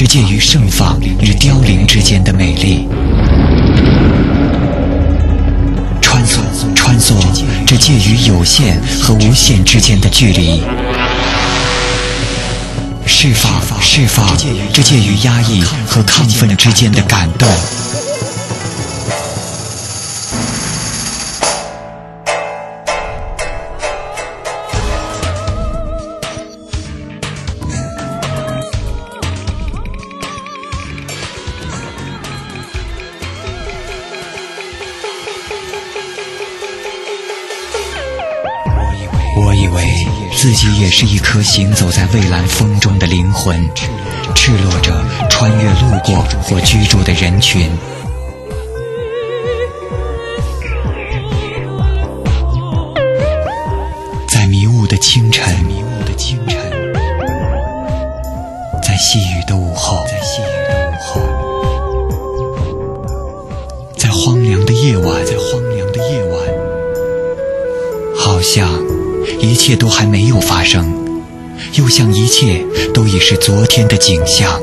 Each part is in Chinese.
这介于盛放与凋零之间的美丽。穿梭，穿梭，这介于有限和无限之间的距离。释放，释放，这介于压抑和亢奋之间的感动。是一颗行走在蔚蓝风中的灵魂，赤裸着穿越路过或居住的人群，在迷雾的清晨，一切都还没有发生，又像一切都已是昨天的景象。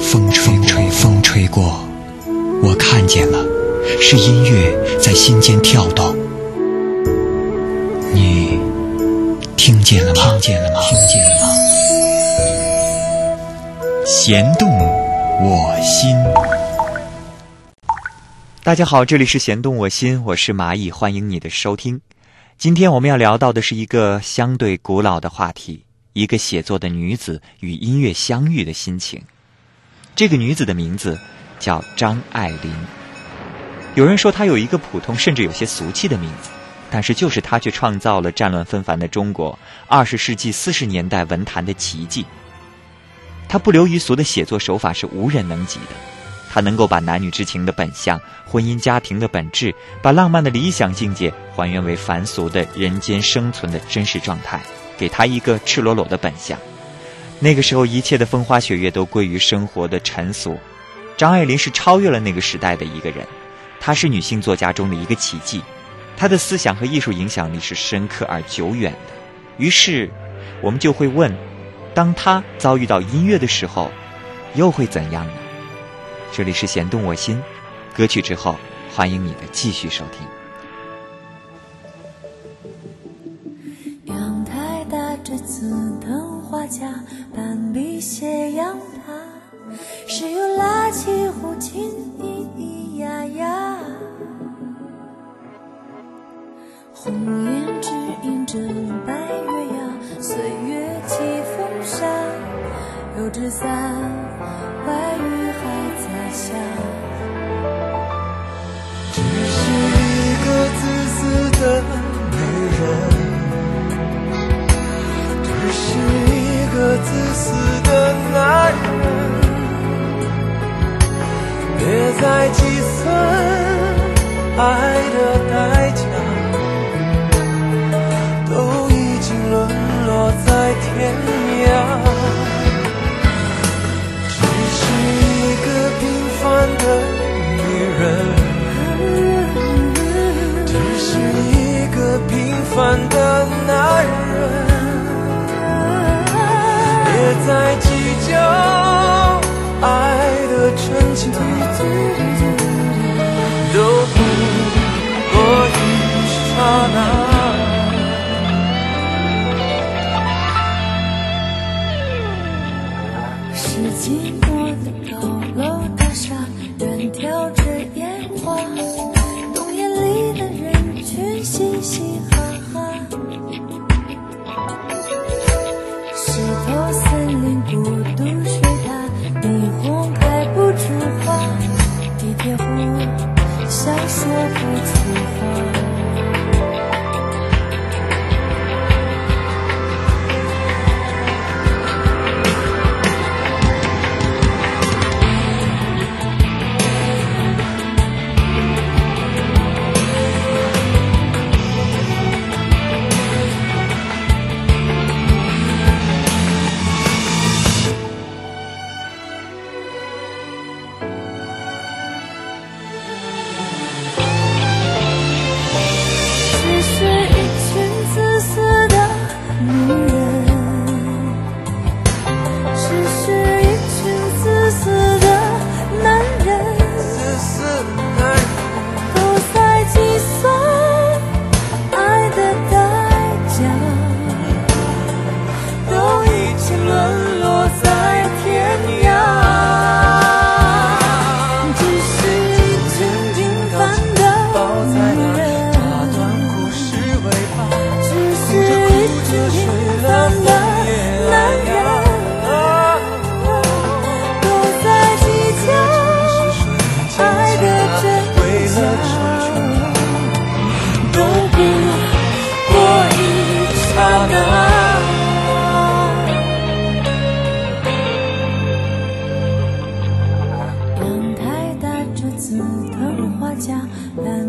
风吹吹，风吹过，我看见了，是音乐在心间跳动。你听见了吗？听见了吗？听见了吗？弦动我心。大家好，这里是弦动我心，我是蚂蚁，欢迎你的收听。今天我们要聊到的是一个相对古老的话题：一个写作的女子与音乐相遇的心情。这个女子的名字叫张爱玲。有人说她有一个普通甚至有些俗气的名字，但是就是她却创造了战乱纷繁的中国二十世纪四十年代文坛的奇迹。她不流于俗的写作手法是无人能及的。他能够把男女之情的本相、婚姻家庭的本质，把浪漫的理想境界还原为凡俗的人间生存的真实状态，给他一个赤裸裸的本相。那个时候，一切的风花雪月都归于生活的尘俗。张爱玲是超越了那个时代的一个人，她是女性作家中的一个奇迹。她的思想和艺术影响力是深刻而久远的。于是，我们就会问：当她遭遇到音乐的时候，又会怎样呢？这里是弦动我心，歌曲之后，欢迎你的继续收听。阳台搭着紫藤花架，半壁斜阳塔，谁又拉起胡琴咿咿呀呀，红颜只映着白月牙，岁月起风沙，油纸伞，外雨还。下，只是一个自私的女人，只是一个自私的男人，别再计算爱的代价，都已经沦落在天。凡的男人，别再计较爱的真假，都不过一刹那。不说话。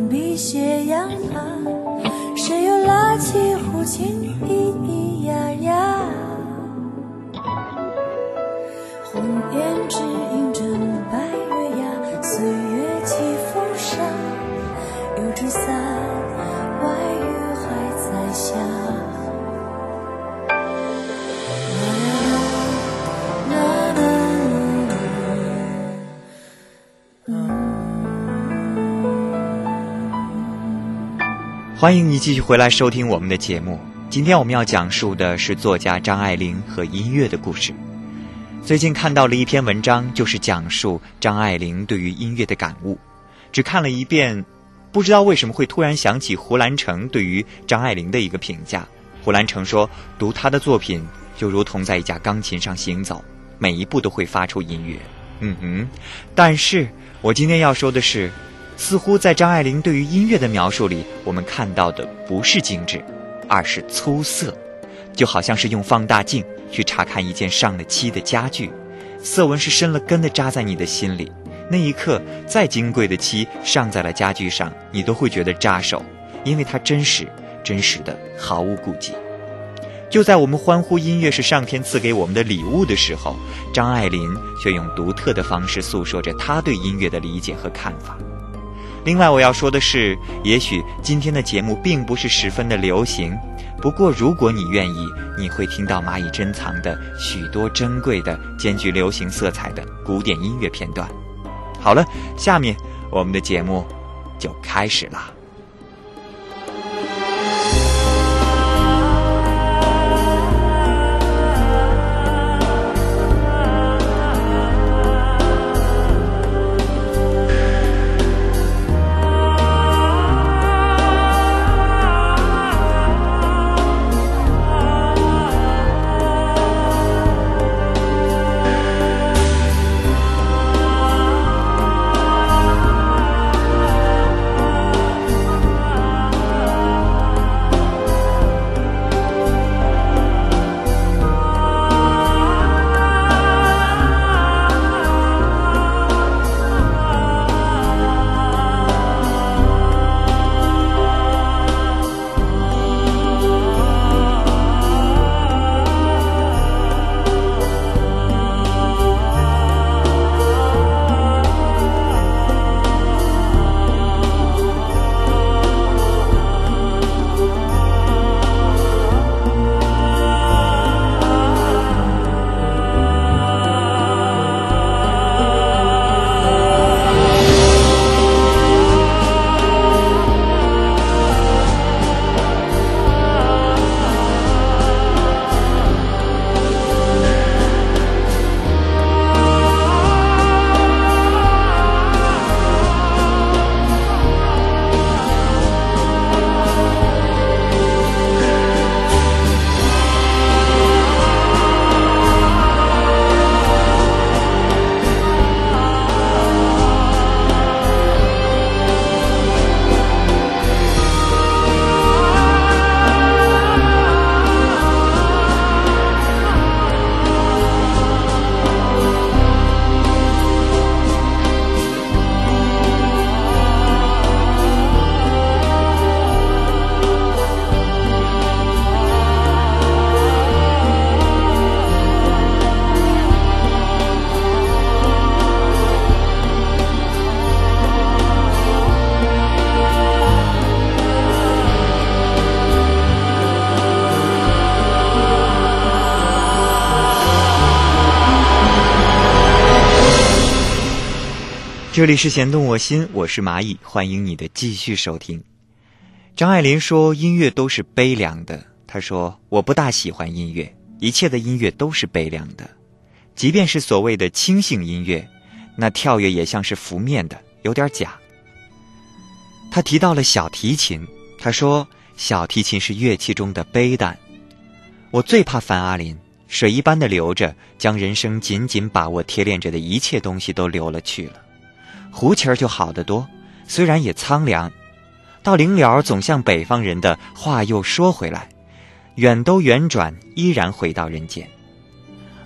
岸比斜阳旁，谁又拉起胡琴，咿欢迎你继续回来收听我们的节目。今天我们要讲述的是作家张爱玲和音乐的故事。最近看到了一篇文章，就是讲述张爱玲对于音乐的感悟。只看了一遍，不知道为什么会突然想起胡兰成对于张爱玲的一个评价。胡兰成说，读她的作品就如同在一架钢琴上行走，每一步都会发出音乐。嗯哼，但是我今天要说的是，似乎在张爱玲对于音乐的描述里，我们看到的不是精致，而是粗涩，就好像是用放大镜去查看一件上了漆的家具，色纹是深了根的扎在你的心里。那一刻，再金贵的漆上在了家具上，你都会觉得扎手，因为它真实，真实的毫无顾忌。就在我们欢呼音乐是上天赐给我们的礼物的时候，张爱玲却用独特的方式诉说着她对音乐的理解和看法。另外，我要说的是，也许今天的节目并不是十分的流行，不过如果你愿意，你会听到蚂蚁珍藏的许多珍贵的、兼具流行色彩的古典音乐片段。好了，下面我们的节目就开始了。这里是弦动我心，我是蚂蚁，欢迎你的继续收听。张爱玲说：“音乐都是悲凉的。”她说：“我不大喜欢音乐，一切的音乐都是悲凉的，即便是所谓的清性音乐，那跳跃也像是浮面的，有点假。”她提到了小提琴，她说：“小提琴是乐器中的悲淡。”我最怕范阿林，水一般的流着，将人生紧紧把握、贴恋着的一切东西都流了去了。胡琴儿就好得多，虽然也苍凉。到临了，总像北方人的话又说回来，远都远转，依然回到人间。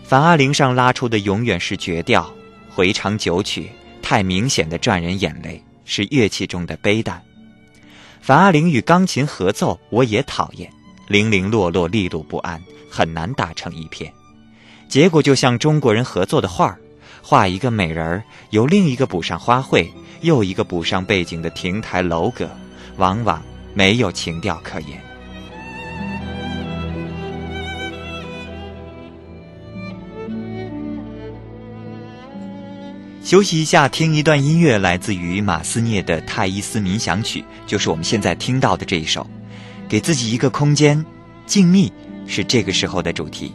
樊阿玲上拉出的永远是绝调，回肠九曲，太明显的赚人眼泪，是乐器中的悲淡。樊阿玲与钢琴合奏，我也讨厌，零零落落，利落不安，很难打成一片。结果就像中国人合作的画儿，画一个美人儿，由另一个补上花卉，又一个补上背景的亭台楼阁，往往没有情调可言。休息一下，听一段音乐，来自于马斯涅的《泰伊斯冥想曲》，就是我们现在听到的这一首。给自己一个空间，静谧是这个时候的主题。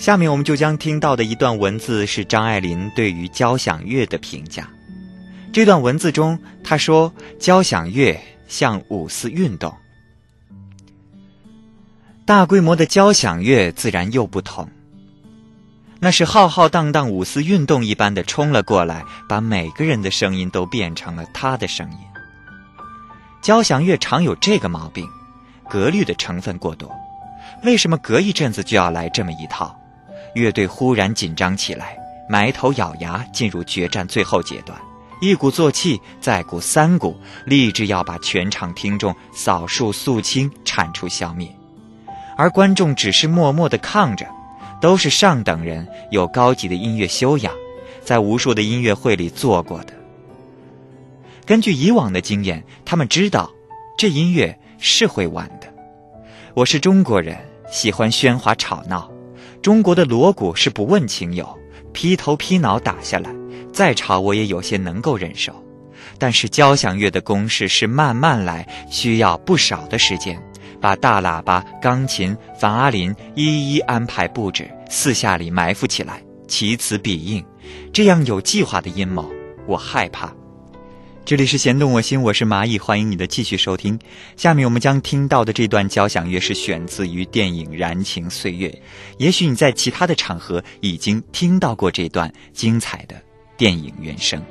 下面我们就将听到的一段文字是张爱玲对于交响乐的评价。这段文字中，她说：“交响乐像五四运动，大规模的交响乐自然又不同。那是浩浩荡荡五四运动一般的冲了过来，把每个人的声音都变成了他的声音。交响乐常有这个毛病，格律的成分过多。为什么隔一阵子就要来这么一套？”乐队忽然紧张起来，埋头咬牙进入决战最后阶段，一鼓作气，再鼓三鼓，立志要把全场听众扫数肃清，铲除消灭。而观众只是默默地抗着，都是上等人，有高级的音乐修养，在无数的音乐会里做过的。根据以往的经验，他们知道，这音乐是会完的。我是中国人，喜欢喧哗吵闹。中国的锣鼓是不问情友，劈头劈脑打下来，再吵我也有些能够忍受。但是交响乐的公式是慢慢来，需要不少的时间，把大喇叭、钢琴、樊阿林一一安排布置，四下里埋伏起来，其词彼应，这样有计划的阴谋，我害怕。这里是弦动我心，我是蚂蚁，欢迎你的继续收听。下面我们将听到的这段交响乐是选自于电影《燃情岁月》，也许你在其他的场合已经听到过这段精彩的电影原声。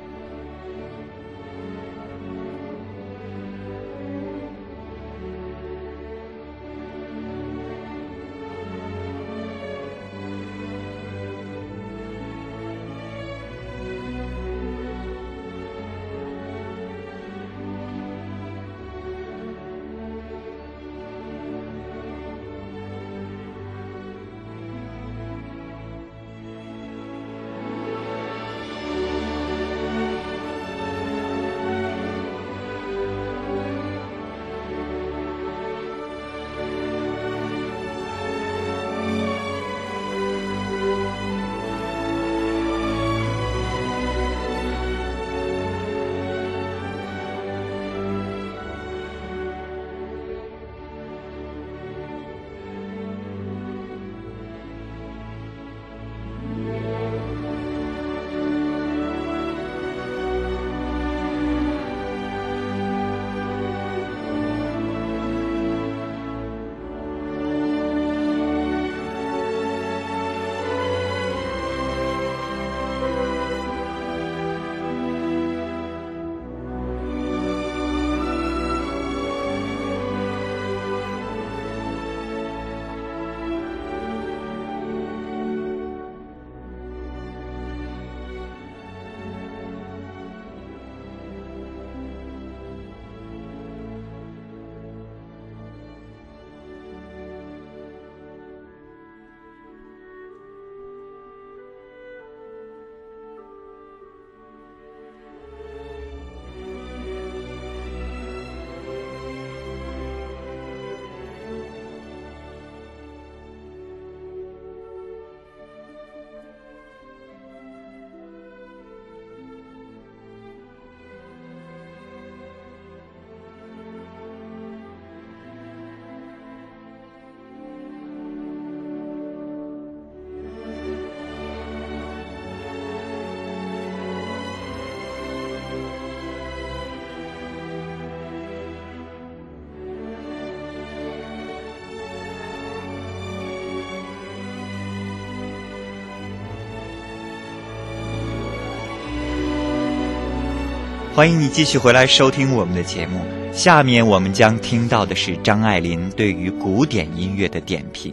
欢迎你继续回来收听我们的节目。下面我们将听到的是张爱玲对于古典音乐的点评。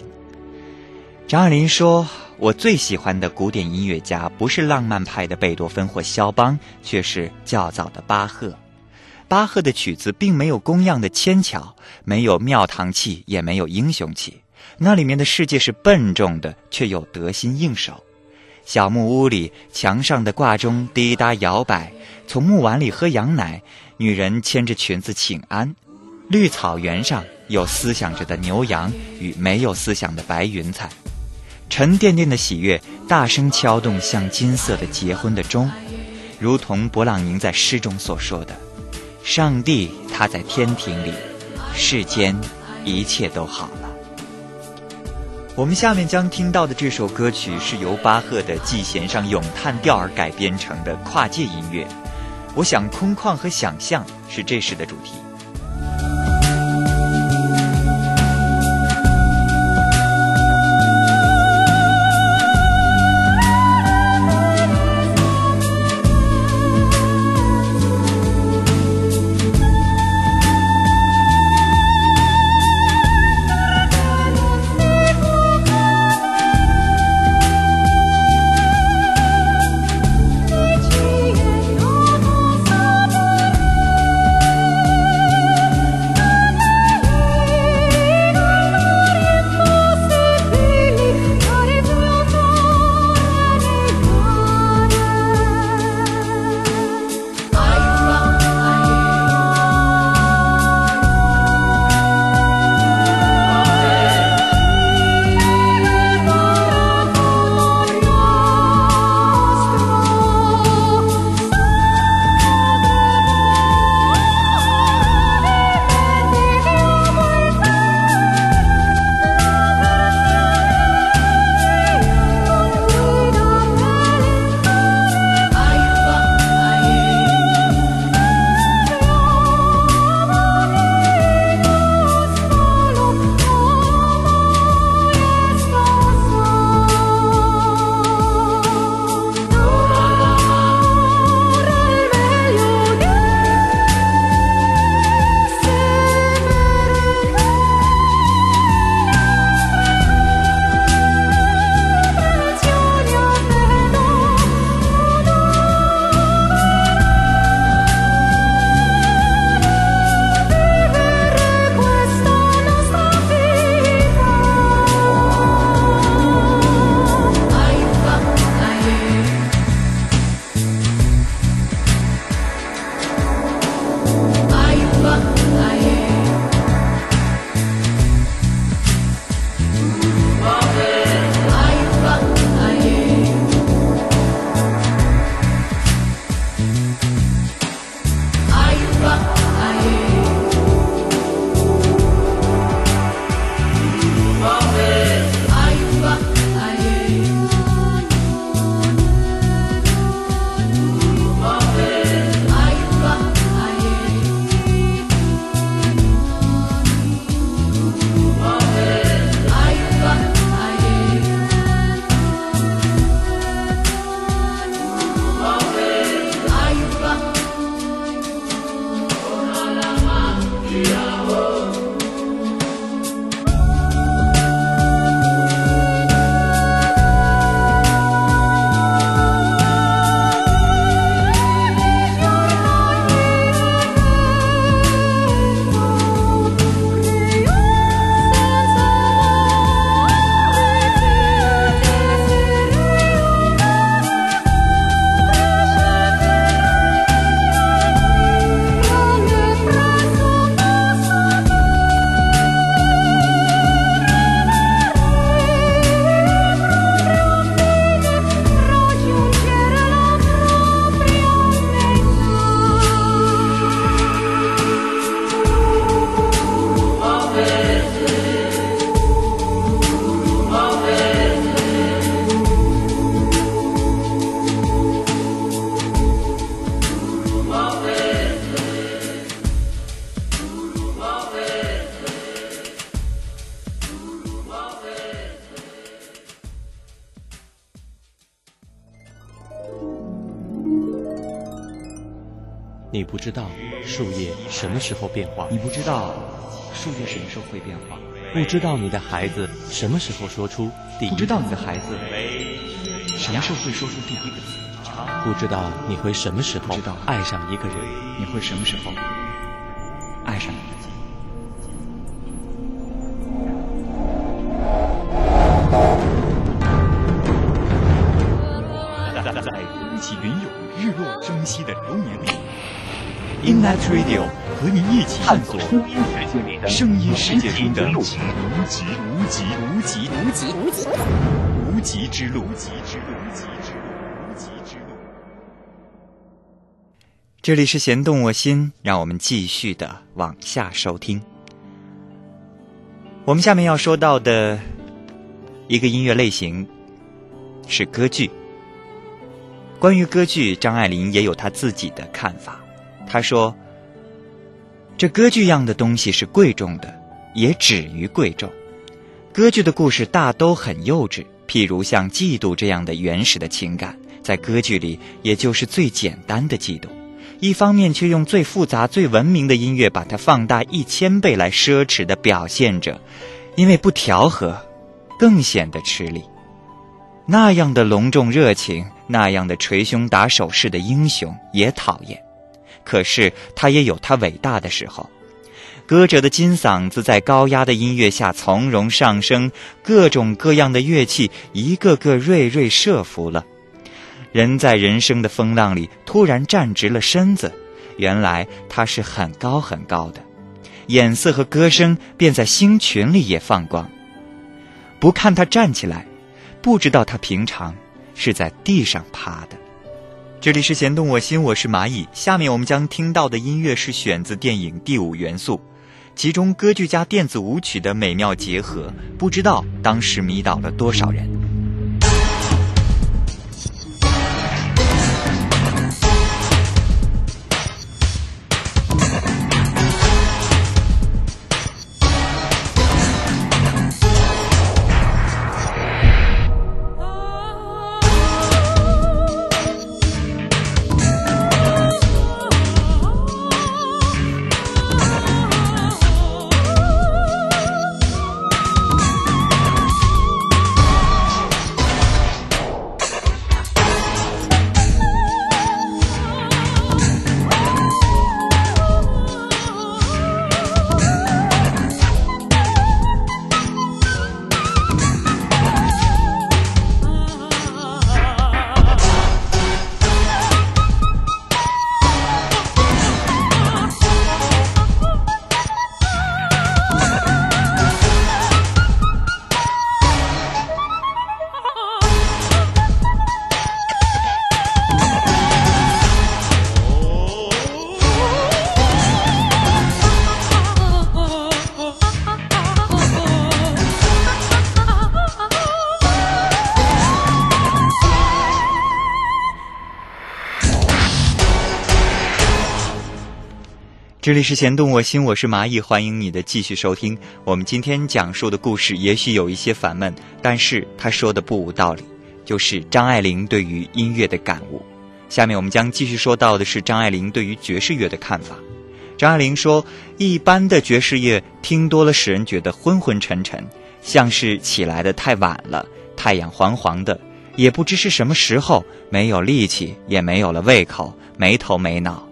张爱玲说：“我最喜欢的古典音乐家不是浪漫派的贝多芬或肖邦，却是较早的巴赫。巴赫的曲子并没有工样的纤巧，没有庙堂气，也没有英雄气。那里面的世界是笨重的，却又得心应手。小木屋里墙上的挂钟滴答摇摆。”从木碗里喝羊奶，女人牵着裙子请安。绿草原上有思想着的牛羊与没有思想的白云彩，沉甸甸的喜悦大声敲动像金色的结婚的钟，如同勃朗宁在诗中所说的：“上帝他在天庭里，世间一切都好了。”我们下面将听到的这首歌曲是由巴赫的《G 弦上咏叹调》而改编成的跨界音乐。我想，空旷和想象是这时的主题。你不知道树叶什么时候变化，你不知道树叶什么时候会变化，不知道你的孩子什么时候说出第一，不知道你的孩子什么时候会说出第一个字，不知道你会什么时候爱上一个人，你会什么时候爱上，Innet Radio 和你一起探索声音世界中的无极、无极、无极、无极、无极、无极、无极之路。无极之路，无极之路，无极之路。这里是弦动我心，让我们继续的往下收听。我们下面要说到的一个音乐类型是歌剧。关于歌剧，张爱玲也有她自己的看法。他说：“这歌剧样的东西是贵重的，也止于贵重。歌剧的故事大都很幼稚，譬如像嫉妒这样的原始的情感，在歌剧里也就是最简单的嫉妒。一方面却用最复杂、最文明的音乐把它放大一千倍来奢侈的表现着，因为不调和，更显得吃力。那样的隆重热情。”那样的捶胸打手势的英雄也讨厌，可是他也有他伟大的时候。歌者的金嗓子在高压的音乐下从容上升，各种各样的乐器一个个锐锐设伏了。人在人生的风浪里突然站直了身子，原来他是很高很高的，眼色和歌声便在星群里也放光。不看他站起来，不知道他平常。是在地上爬的。这里是弦动我心，我是蚂蚁。下面我们将听到的音乐是选自电影《第五元素》，其中歌剧加电子舞曲的美妙结合，不知道当时迷倒了多少人。这里是弦动我心，我是蚂蚁，欢迎你的继续收听。我们今天讲述的故事也许有一些烦闷，但是他说的不无道理，就是张爱玲对于音乐的感悟。下面我们将继续说到的是张爱玲对于爵士乐的看法。张爱玲说，一般的爵士乐听多了，使人觉得昏昏沉沉，像是起来的太晚了，太阳黄黄的，也不知是什么时候，没有力气，也没有了胃口，没头没脑。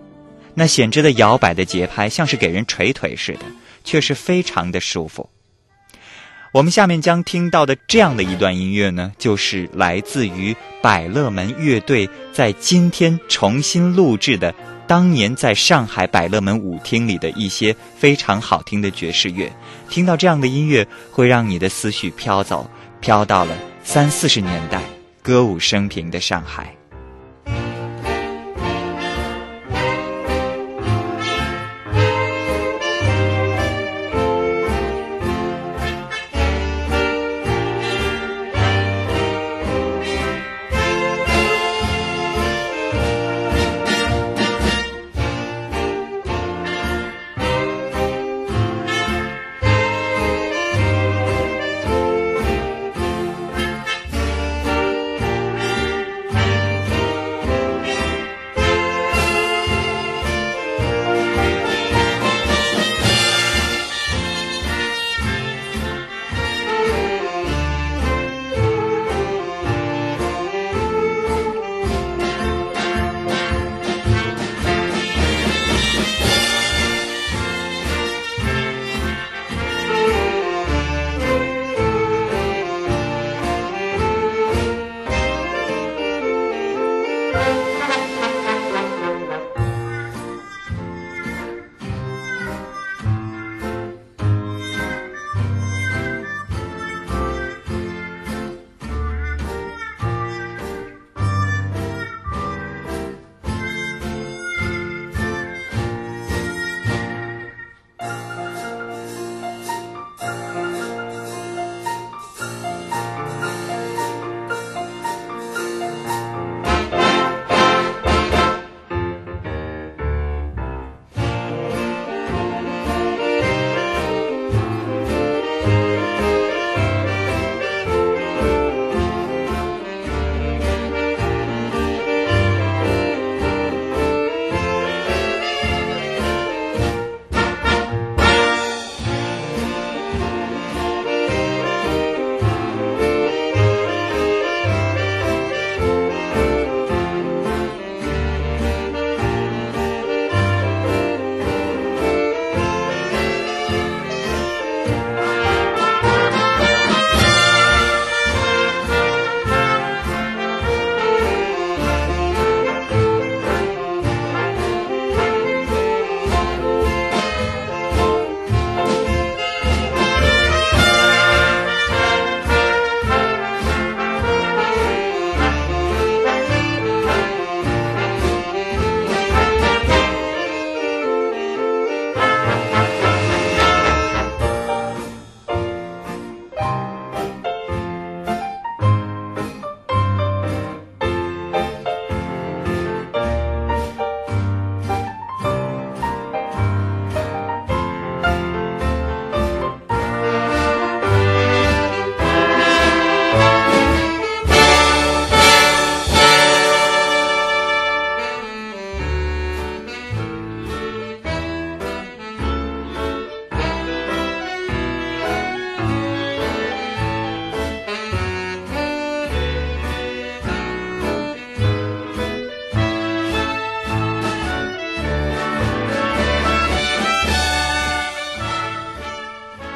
那显着的摇摆的节拍，像是给人捶腿似的，却是非常的舒服。我们下面将听到的这样的一段音乐呢，就是来自于百乐门乐队在今天重新录制的当年在上海百乐门舞厅里的一些非常好听的爵士乐。听到这样的音乐，会让你的思绪飘走，飘到了三四十年代歌舞升平的上海。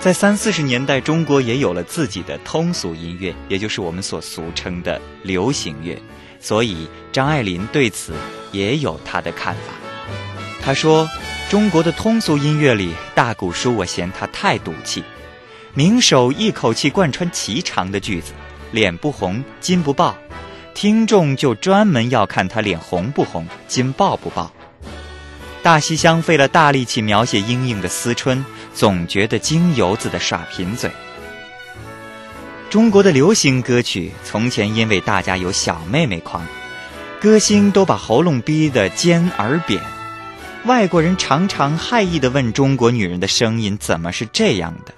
在三四十年代，中国也有了自己的通俗音乐，也就是我们所俗称的流行乐。所以张爱玲对此也有她的看法。她说：“中国的通俗音乐里，大鼓书我嫌它太赌气，名手一口气贯穿其长的句子，脸不红筋不爆，听众就专门要看他脸红不红，筋爆不爆。大西厢费了大力气描写莺莺的思春。”总觉得京油子的耍贫嘴。中国的流行歌曲从前因为大家有小妹妹狂，歌星都把喉咙逼得尖而扁，外国人常常害意地问中国女人的声音怎么是这样的。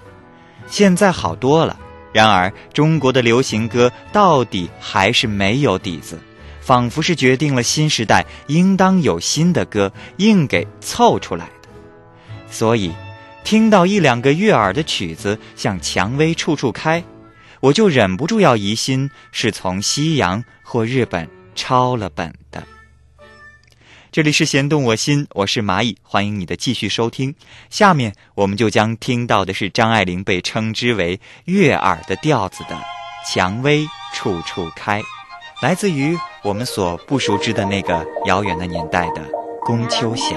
现在好多了，然而中国的流行歌到底还是没有底子，仿佛是决定了新时代应当有新的歌，硬给凑出来的。所以。听到一两个悦耳的曲子，像《蔷薇处处开》，我就忍不住要疑心是从西洋或日本抄了本的。这里是弦动我心，我是蚂蚁，欢迎你的继续收听。下面我们就将听到的是张爱玲被称之为悦耳的调子的《蔷薇处处开》，来自于我们所不熟知的那个遥远的年代的《宫秋霞》。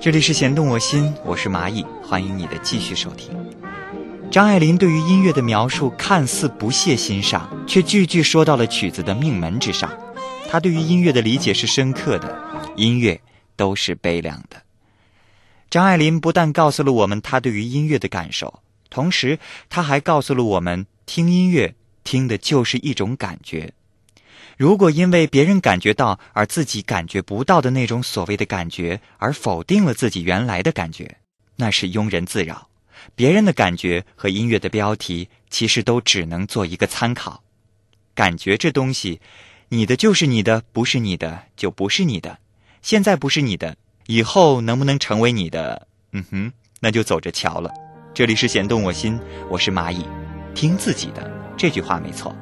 这里是弦动我心，我是蚂蚁，欢迎你的继续收听。张爱玲对于音乐的描述看似不屑欣赏，却句句说到了曲子的命门之上。她对于音乐的理解是深刻的，音乐都是悲凉的。张爱玲不但告诉了我们她对于音乐的感受，同时她还告诉了我们，听音乐听的就是一种感觉。如果因为别人感觉到而自己感觉不到的那种所谓的感觉，而否定了自己原来的感觉，那是庸人自扰。别人的感觉和音乐的标题，其实都只能做一个参考。感觉这东西，你的就是你的，不是你的就不是你的。现在不是你的，以后能不能成为你的？嗯哼，那就走着瞧了。这里是弦动我心，我是蚂蚁。听自己的。这句话没错。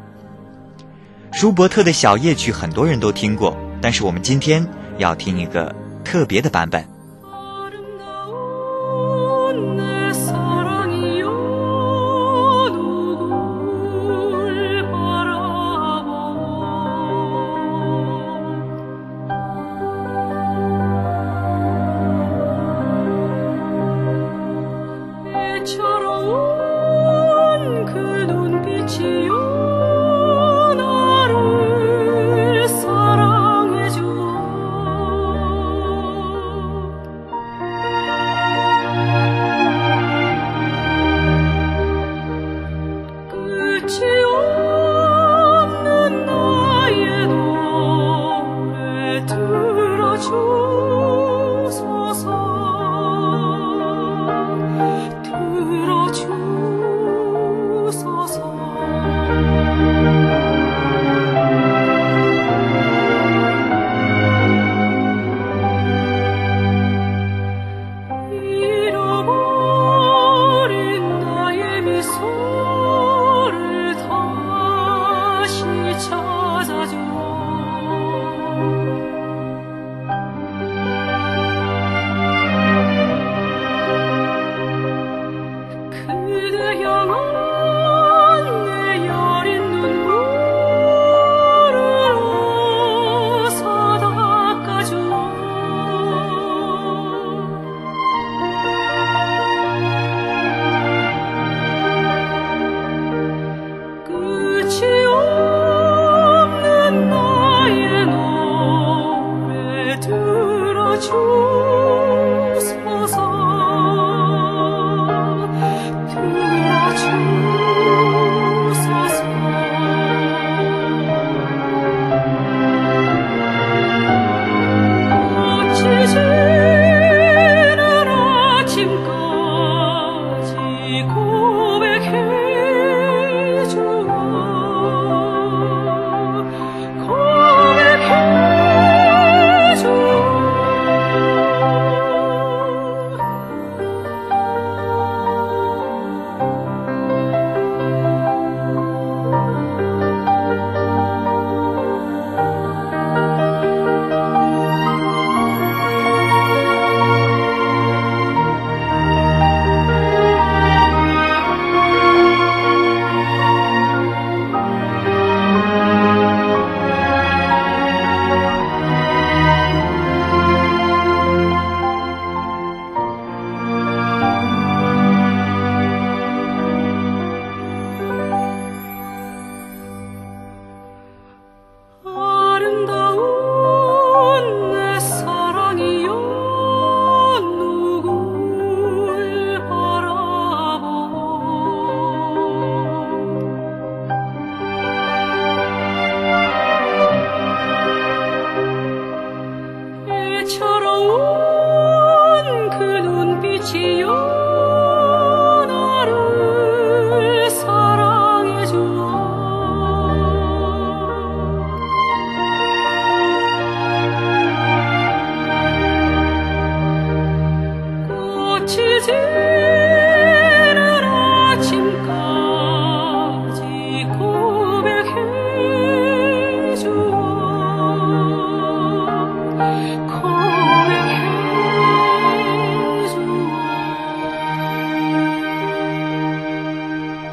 舒伯特的小夜曲很多人都听过，但是我们今天要听一个特别的版本。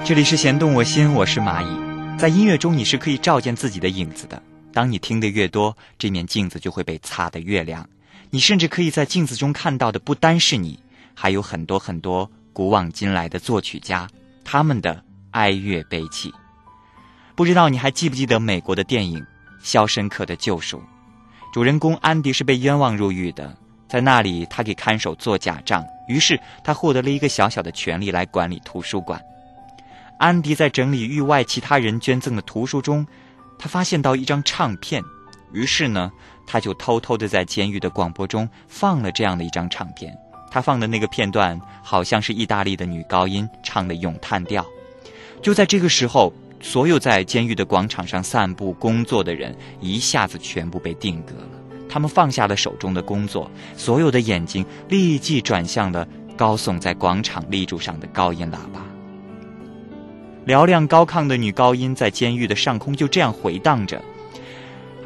这里是弦动我心，我是蚂蚁。在音乐中，你是可以照见自己的影子的。当你听得越多，这面镜子就会被擦得越亮。你甚至可以在镜子中看到的不单是你，还有很多很多古往今来的作曲家，他们的哀乐悲泣。不知道你还记不记得美国的电影《肖申克的救赎》？主人公安迪是被冤枉入狱的，在那里他给看守做假账，于是他获得了一个小小的权利来管理图书馆。安迪在整理狱外其他人捐赠的图书中，他发现到一张唱片，于是呢，他就偷偷的在监狱的广播中放了这样的一张唱片。他放的那个片段好像是意大利的女高音唱的咏叹调。就在这个时候，所有在监狱的广场上散步工作的人一下子全部被定格了。他们放下了手中的工作，所有的眼睛立即转向了高耸在广场立柱上的高音喇叭。嘹亮高亢的女高音在监狱的上空就这样回荡着，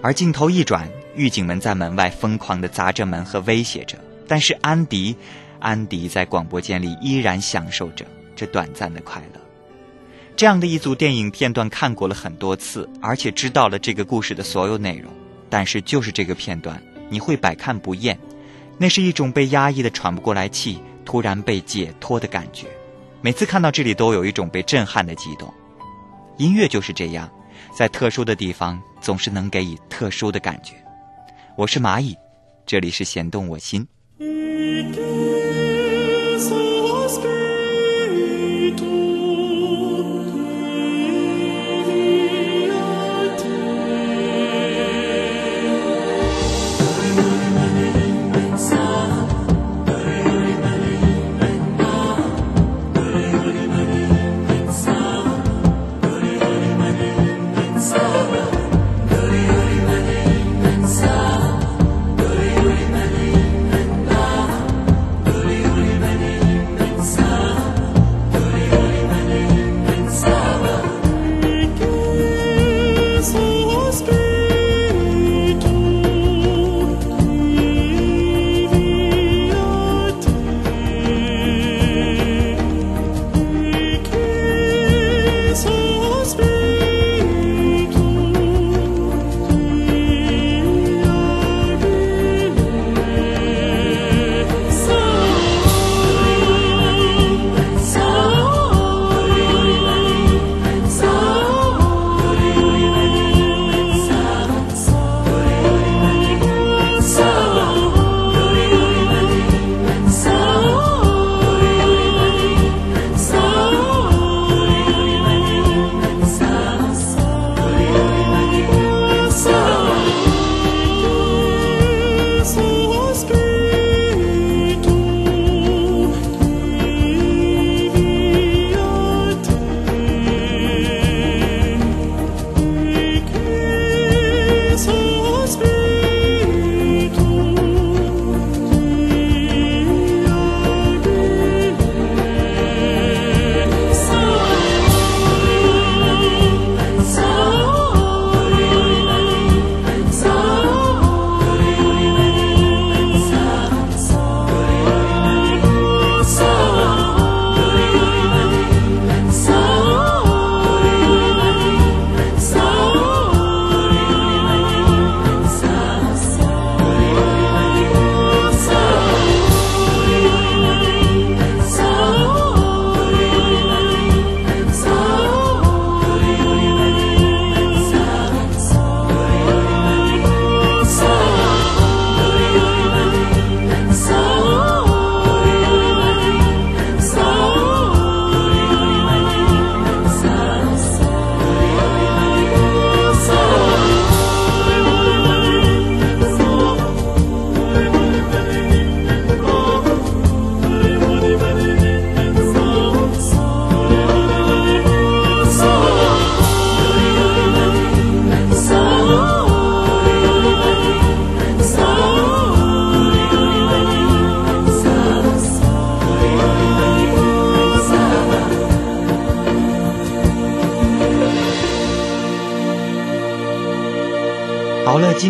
而镜头一转，狱警们在门外疯狂地砸着门和威胁着。但是安迪，安迪在广播间里依然享受着这短暂的快乐。这样的一组电影片段看过了很多次，而且知道了这个故事的所有内容，但是就是这个片段，你会百看不厌。那是一种被压抑的喘不过来气，突然被解脱的感觉。每次看到这里，都有一种被震撼的激动。音乐就是这样，在特殊的地方总是能给予特殊的感觉。我是蚂蚁，这里是弦动我心。好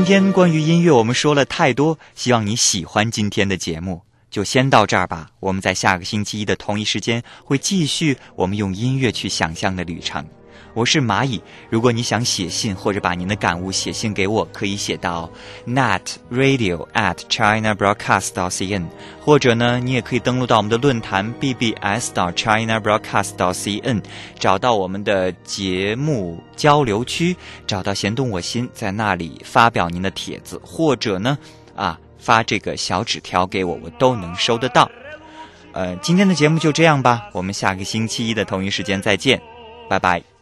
天关于音乐我们说了太多，希望你喜欢今天的节目，就先到这儿吧。我们在下个星期一的同一时间会继续我们用音乐去想象的旅程。我是蚂蚁，如果你想写信或者把您的感悟写信给我，可以写到 nat radio at china broadcast 到 cn，或者呢，你也可以登录到我们的论坛 bbs 到 china broadcast 到 cn，找到我们的节目交流区，找到弦动我心，在那里发表您的帖子，或者呢，啊，发这个小纸条给我，我都能收得到。呃，今天的节目就这样吧，我们下个星期一的同一时间再见，拜拜。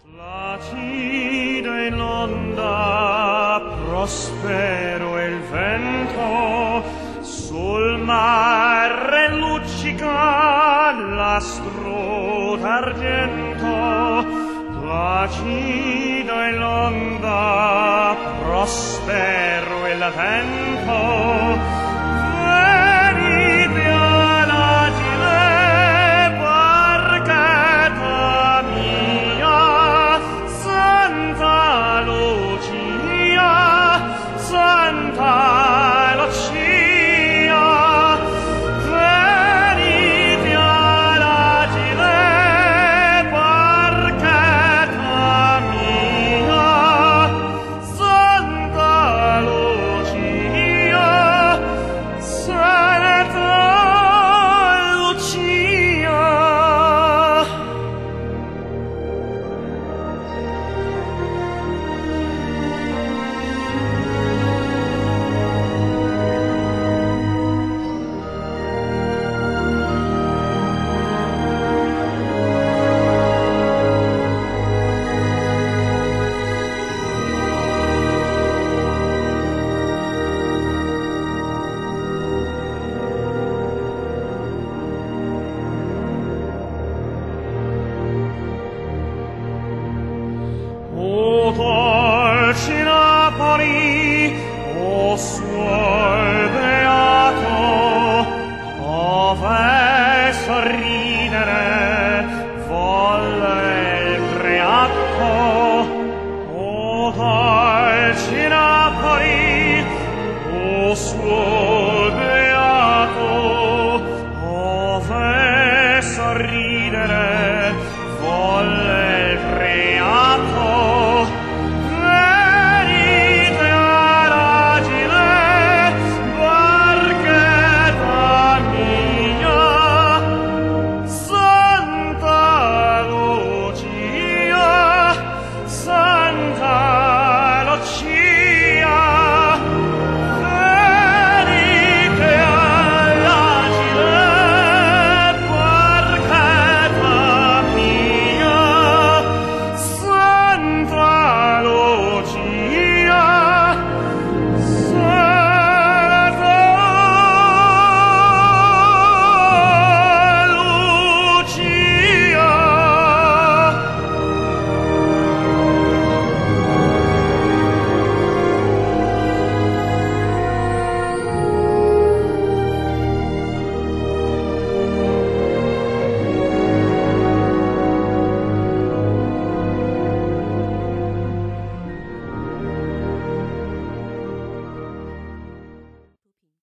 prospero il vento sul mare luccica l'astro d'argento placida in l'onda prospero il vento